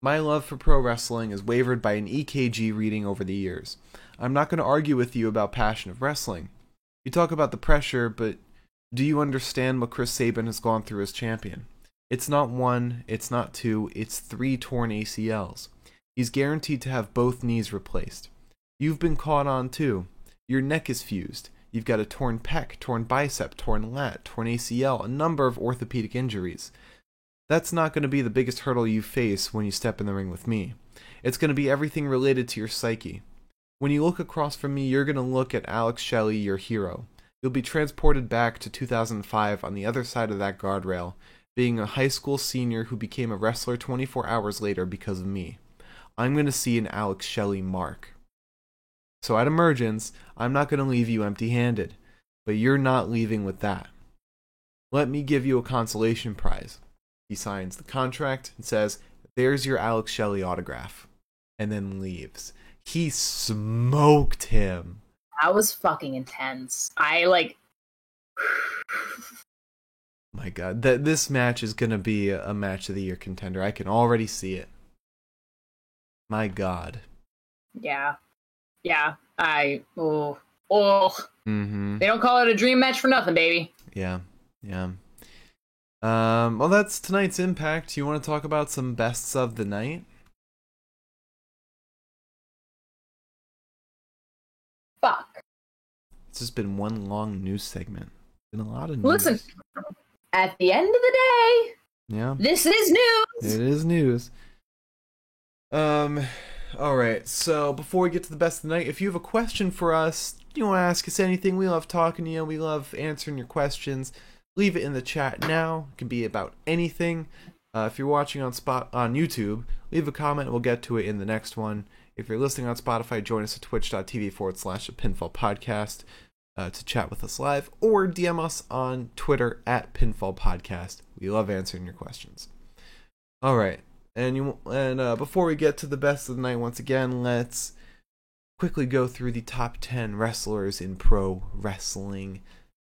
My love for pro wrestling is wavered by an EKG reading over the years. I'm not going to argue with you about passion of wrestling. You talk about the pressure, but do you understand what Chris Sabin has gone through as champion? It's not one, it's not two, it's three torn ACLs. He's guaranteed to have both knees replaced. You've been caught on too. Your neck is fused. You've got a torn pec, torn bicep, torn lat, torn ACL, a number of orthopedic injuries. That's not going to be the biggest hurdle you face when you step in the ring with me. It's going to be everything related to your psyche. When you look across from me, you're going to look at Alex Shelley, your hero. You'll be transported back to 2005 on the other side of that guardrail, being a high school senior who became a wrestler 24 hours later because of me. I'm going to see an Alex Shelley mark. So at Emergence, I'm not going to leave you empty handed, but you're not leaving with that. Let me give you a consolation prize. He signs the contract and says, There's your Alex Shelley autograph. And then leaves. He smoked him. That was fucking intense. I like. *sighs* My god, that this match is gonna be a match of the year contender. I can already see it. My god. Yeah, yeah. I oh Oh, Mm-hmm. they don't call it a dream match for nothing, baby. Yeah, yeah. Um, well, that's tonight's impact. You want to talk about some bests of the night? Fuck. It's just been one long news segment. Been a lot of news. Listen, at the end of the day, Yeah, this is news. it is news. Um, all right. So before we get to the best of the night, if you have a question for us, you want to ask us anything, we love talking to you. We love answering your questions. Leave it in the chat now. It can be about anything. Uh, if you're watching on spot on YouTube, leave a comment. We'll get to it in the next one. If you're listening on Spotify, join us at twitch.tv forward slash a pinfall podcast uh, to chat with us live or DM us on Twitter at pinfall podcast. We love answering your questions. All right. And you and uh, before we get to the best of the night once again, let's quickly go through the top 10 wrestlers in pro wrestling.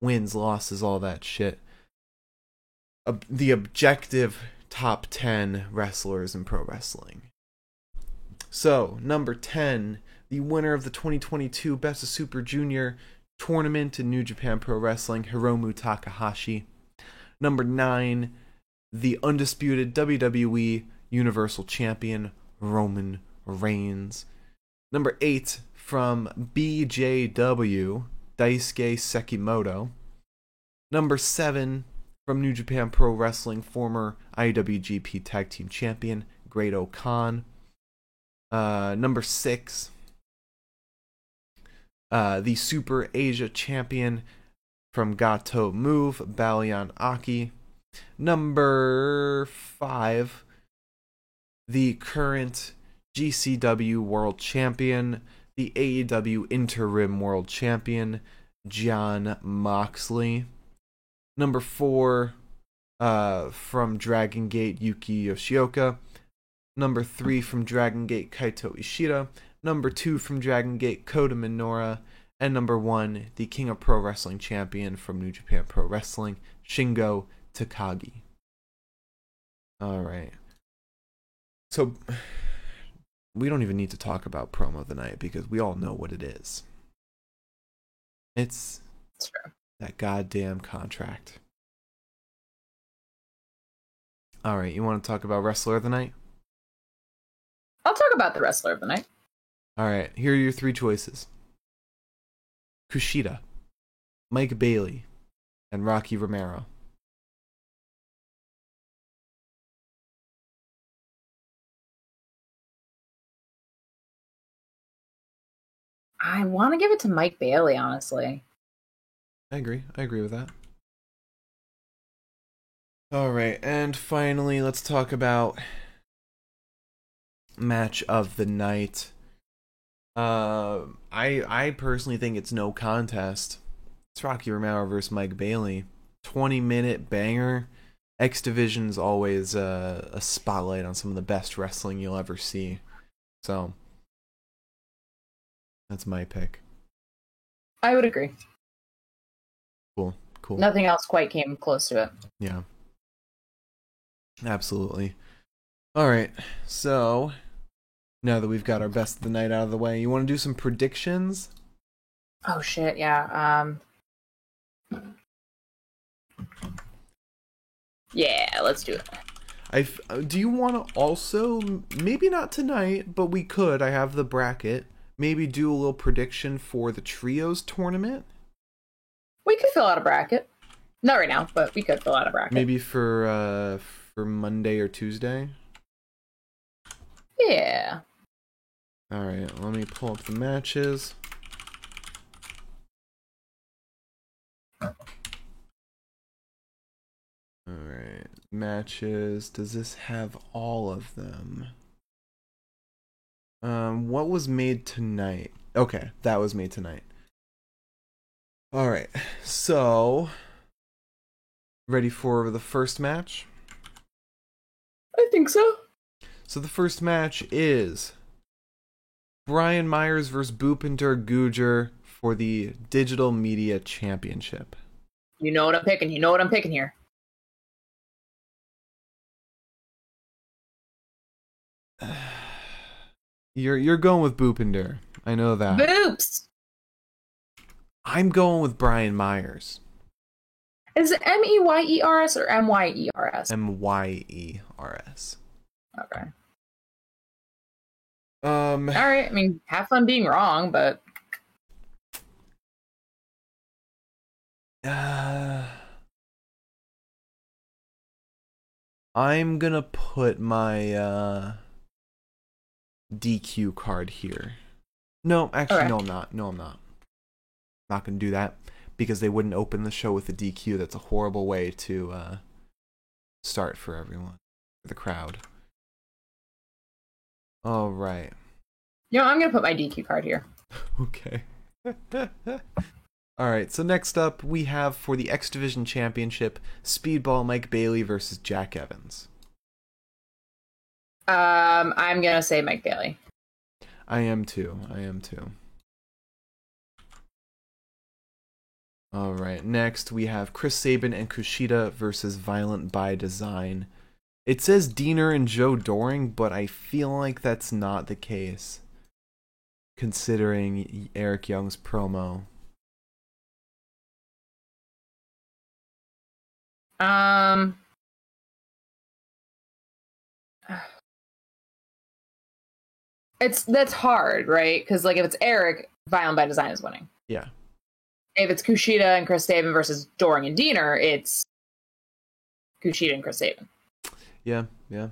Wins, losses, all that shit. Ob- the objective top 10 wrestlers in pro wrestling. So, number 10, the winner of the 2022 Best of Super Junior tournament in New Japan Pro Wrestling, Hiromu Takahashi. Number 9, the undisputed WWE Universal Champion, Roman Reigns. Number 8, from BJW, Daisuke Sekimoto. Number 7, from New Japan Pro Wrestling, former IWGP Tag Team Champion, Great Khan. Uh, number 6, uh, the Super Asia Champion from Gatoh Move, Baliyan Akki. Number 5, the current GCW World Champion, the AEW Interim World Champion, Jon Moxley. Number four, uh, from Dragon Gate, Yuki Yoshioka. Number three from Dragon Gate, Kaito Ishida. Number two from Dragon Gate, Kota Minoura. And number one, the King of Pro Wrestling champion from New Japan Pro Wrestling, Shingo Takagi. All right. So we don't even need to talk about promo of the night because we all know what it is. It's true. that goddamn contract. All right, you want to talk about wrestler of the night? I'll talk about the wrestler of the night. All right, here are your three choices: Kushida, Mike Bailey, and Rocky Romero. I want to give it to Mike Bailey, honestly. I agree. I agree with that. All right, and finally, let's talk about match of the night. Uh, I I personally think it's no contest. It's Rocky Romero versus Mike Bailey. Twenty minute banger. X Division's always uh, a spotlight on some of the best wrestling you'll ever see. So that's my pick. I would agree. Cool, cool. Nothing else quite came close to it. Yeah. Absolutely. All right. So, now that we've got our best of the night out of the way, you want to do some predictions? Oh shit, yeah. Um Yeah, let's do it. I uh, do you want to also maybe not tonight, but we could. I have the bracket. Maybe do a little prediction for the trios tournament. We could fill out a bracket. Not right now, but we could fill out a bracket. Maybe for uh for Monday or Tuesday. Yeah. All right, let me pull up the matches. All right, matches. Does this have all of them? Um, what was made tonight? Okay, that was made tonight. All right, so ready for the first match? I think so. So the first match is Brian Myers versus Bhupinder Gujjar for the Digital Media Championship. You know what I'm picking. You know what I'm picking here. You're you're going with Bhupinder. I know that. Boops. I'm going with Brian Myers. Is it M E Y E R S or M Y E R S? M Y E R S. Okay. Um, All right. I mean, have fun being wrong, but uh, *sighs* I'm gonna put my uh, DQ card here. No, actually, Okay. no, I'm not. No, I'm not. Not gonna do that because they wouldn't open the show with a DQ. That's a horrible way to uh, start for everyone, for the crowd. All right. you know, I'm gonna put my DQ card here. *laughs* Okay. *laughs* All right. So next up, we have for the X Division Championship, Speedball Mike Bailey versus Jack Evans. Um, I'm gonna say Mike Bailey. I am too. I am too. All right. Next, we have Chris Sabin and Kushida versus Violent by Design. It says Deaner and Joe Doering, but I feel like that's not the case, considering Eric Young's promo. Um. It's that's hard, right? Because like if it's Eric, Violent by Design is winning. Yeah. If it's Kushida and Chris Sabin versus Doering and Deaner, it's Kushida and Chris Sabin. Yeah. Yeah.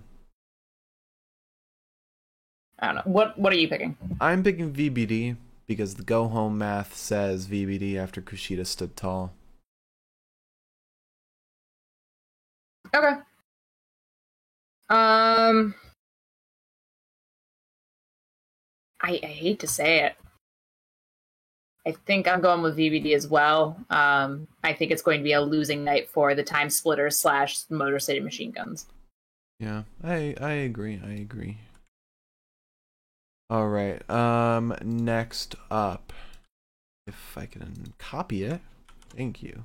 I don't know. What what are you picking? I'm picking VBD because the go home math says VBD after Kushida stood tall. Okay. Um I, I hate to say it. I think I'm going with VBD as well. Um, I think it's going to be a losing night for the Time Splitters slash Motor City Machine Guns. Yeah, I I agree. I agree. All right. Um next up if I can copy it. Thank you.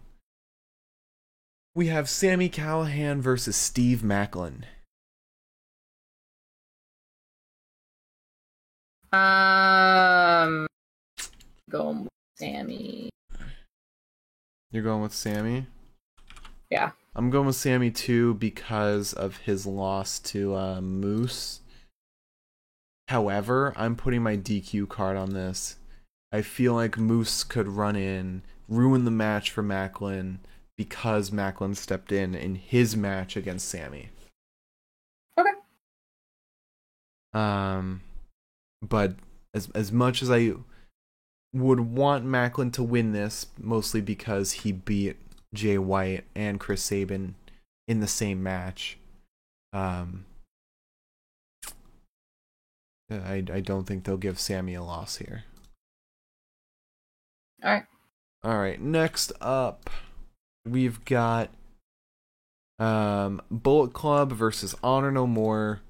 We have Sami Callihan versus Steve Maclin. Um, going with Sami. You're going with Sami? Yeah. I'm going with Sami too because of his loss to uh, Moose. However, I'm putting my DQ card on this. I feel like Moose could run in, ruin the match for Maclin because Maclin stepped in in his match against Sami. Okay. Um, but as as much as I would want Maclin to win this, mostly because he beat Jay White and Chris Sabin in the same match. Um, I I don't think they'll give Sami a loss here. All right. All right, next up, we've got um Bullet Club versus Honor No More.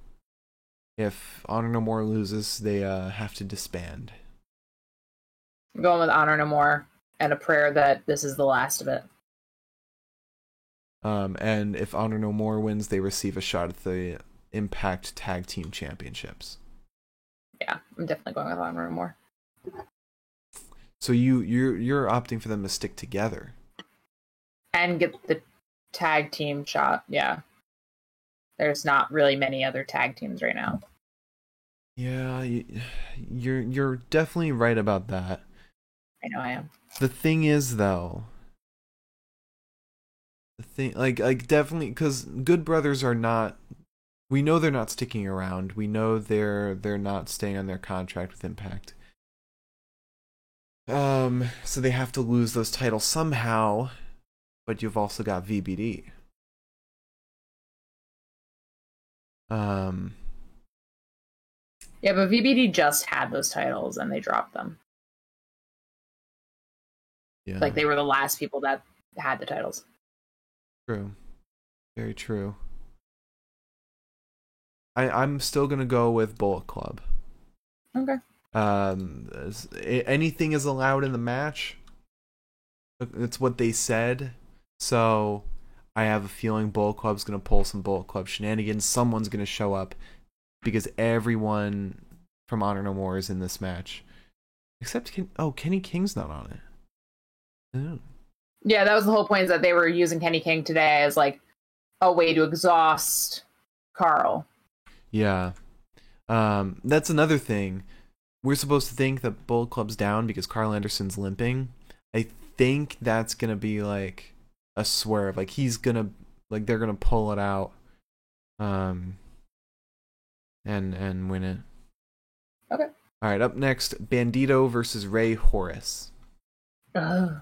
If Honor No More loses, they uh have to disband. I'm going with Honor No More and a prayer that this is the last of it. Um, and if Honor No More wins, they receive a shot at the Impact Tag Team Championships. Yeah, I'm definitely going with Honor No More. So you you're you're opting for them to stick together. And get the tag team shot. Yeah. There's not really many other tag teams right now. Yeah, you, you're you're definitely right about that. I know I am. The thing is though, the thing like like definitely cuz Good Brothers are not we know they're not sticking around. We know they're they're not staying on their contract with Impact. Um so they have to lose those titles somehow, but you've also got VBD. Um Yeah, but VBD just had those titles and they dropped them. yeah. Like they were the last people that had the titles. True. Very true. I I'm still gonna go with Bullet Club. Okay. Um, anything is allowed in the match. That's what they said. So I have a feeling Bullet Club's gonna pull some Bullet Club shenanigans. Someone's gonna show up because everyone from Honor No More is in this match, except Ken- oh Kenny King's not on it. Yeah, that was the whole point is that they were using Kenny King today as like a way to exhaust Karl. Yeah. Um, that's another thing. We're supposed to think that Bullet Club's down because Karl Anderson's limping. I think that's gonna be like a swerve. Like he's gonna like they're gonna pull it out. Um and and win it. Okay. Alright, up next, Bandito versus Rey Horus. Ugh.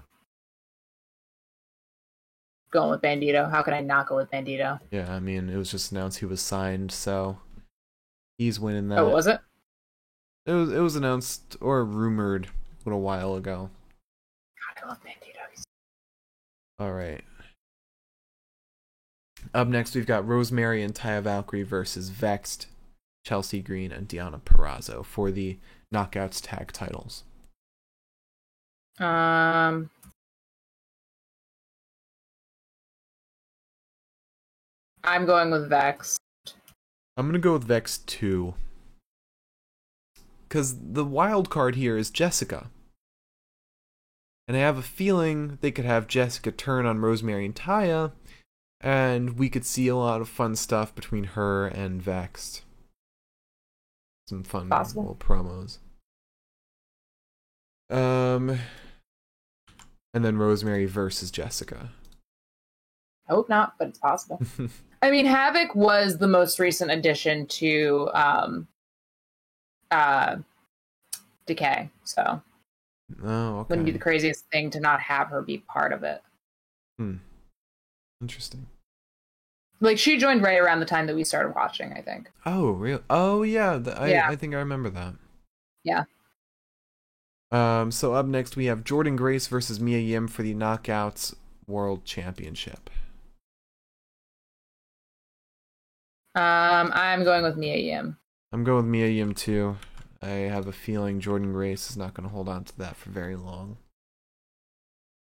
Going with Bandito. How could I not go with Bandito? Yeah, I mean it was just announced he was signed, so he's winning that. Oh, was it? It was it was announced or rumored a little while ago. God, I love Bandito. All right. Up next, we've got Rosemary and Taya Valkyrie versus VXT, Chelsea Green, and Deonna Purrazzo for the Knockouts tag titles. Um, I'm going with Vex. I'm gonna go with Vex two, because the wild card here is Jessica, and I have a feeling they could have Jessica turn on Rosemary and Taya, and we could see a lot of fun stuff between her and Vexed. Some fun Possible. little promos. Um, and then Rosemary versus Jessica. I hope not, but it's possible. *laughs* I mean, Havok was the most recent addition to um, uh, Decay, so oh, okay. wouldn't be the craziest thing to not have her be part of it. Hmm. Interesting. Like she joined right around the time that we started watching. I think. Oh, real? Oh, yeah. th- I, Yeah. I think I remember that. Yeah. Um. So up next we have Jordynne Grace versus Mia Yim for the Knockouts World Championship. Um, I'm going with Mia Yim. I'm going with Mia Yim too. I have a feeling Jordynne Grace is not going to hold on to that for very long.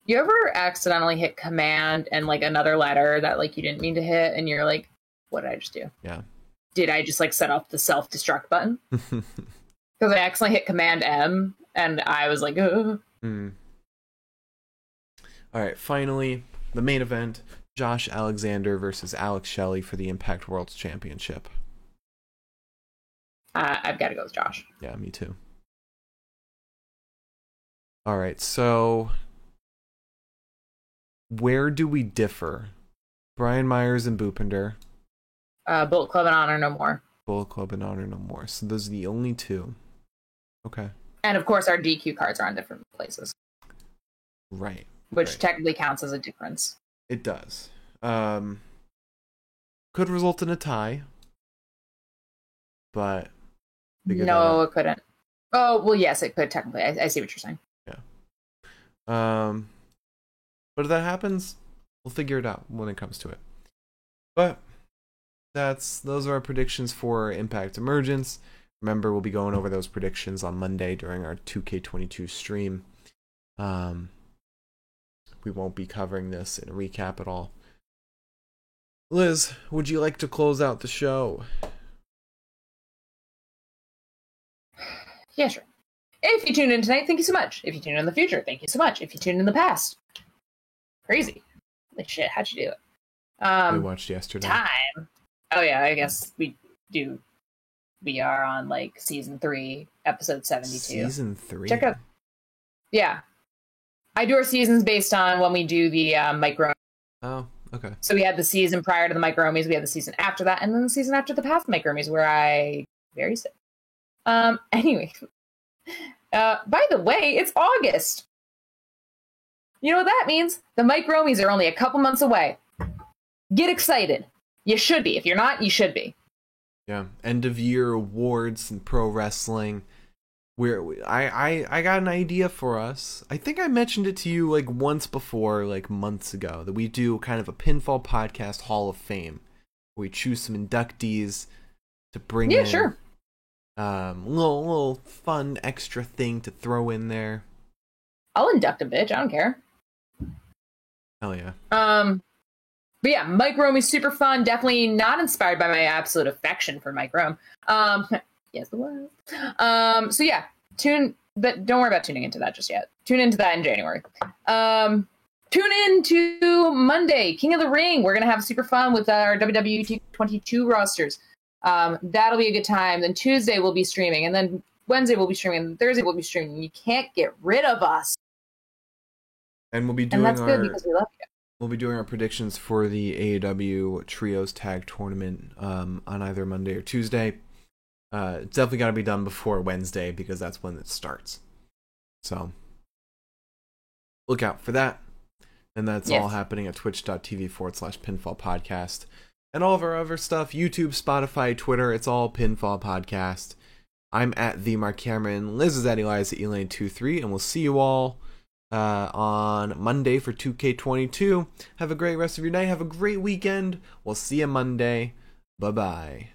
You ever accidentally hit command and like another letter that like you didn't mean to hit, and you're like, "What did I just do? Yeah. Did I just like set off the self destruct button?" *laughs* Because I accidentally hit command M, and I was like, Ugh. Hmm. All right. Finally, the main event: Josh Alexander versus Alex Shelley for the Impact World Championship. Uh, "I've got to go with Josh." Yeah, me too. All right, so where do we differ? Brian Myers and Bhupinder, Uh, Bullet Club and Honor No More, Bullet Club and Honor No More. So those are the only two. Okay, and of course our DQ cards are on different places, right. which Right. technically counts as a difference. It does. Um, could result in a tie, but no, it couldn't. Oh well, yes, it could technically. I, I see what you're saying. Yeah. Um, but if that happens, we'll figure it out when it comes to it. But that's those are our predictions for Impact Emergence. Remember, we'll be going over those predictions on Monday during our 2K22 stream. Um, we won't be covering this in a recap at all. Liz, would you like to close out the show? Yeah, sure. If you tune in tonight, thank you so much. If you tune in the future, thank you so much. If you tune in the past, crazy. Like shit, how'd you do it? we Um, watched yesterday. time. Oh yeah, I guess we do. We are on like season three, episode seventy-two. Season three. Check out. Yeah, I do our seasons based on when we do the uh, micro. Oh, okay. So we had the season prior to the micromies, we had the season after that, and then the season after the past micromies, where I very sick. Um. *laughs* Anyway, uh. By the way, it's August. You know what that means? The micromies are only a couple months away. Get excited. You should be. If you're not, you should be. Yeah, end of year awards and pro wrestling. Where I, I I got an idea for us. I think I mentioned it to you like once before, like months ago, that we do kind of a pinfall podcast Hall of Fame. We choose some inductees to bring Yeah, in. sure. Um, little little fun extra thing to throw in there. I'll induct a bitch. I don't care. Hell yeah. Um, but yeah, Mike Rome is super fun. Definitely not inspired by my absolute affection for Mike Rome. Um, *laughs* yes, it was. Um, so yeah, tune but don't worry about tuning into that just yet. Tune into that in January. Um, tune in to Monday, King of the Ring. We're gonna have super fun with our WWE 22 rosters. Um, that'll be a good time. Then Tuesday we'll be streaming, and then Wednesday we'll be streaming, and Thursday we'll be streaming. You can't get rid of us, And we'll be doing and that's our good because we love you. we'll be doing our predictions for the AEW Trios Tag Tournament um, on either Monday or Tuesday. Uh, it's definitely got to be done before Wednesday because that's when it starts. So look out for that. And that's all happening at twitch.tv forward slash pinfall podcast. And all of our other stuff YouTube, Spotify, Twitter, it's all Pinfall Podcast. I'm at the Mark Cameron. Liz is at Eliza Elaine23, and we'll see you all uh, on Monday for 2K22. Have a great rest of your night. Have a great weekend. We'll see you Monday. Bye bye.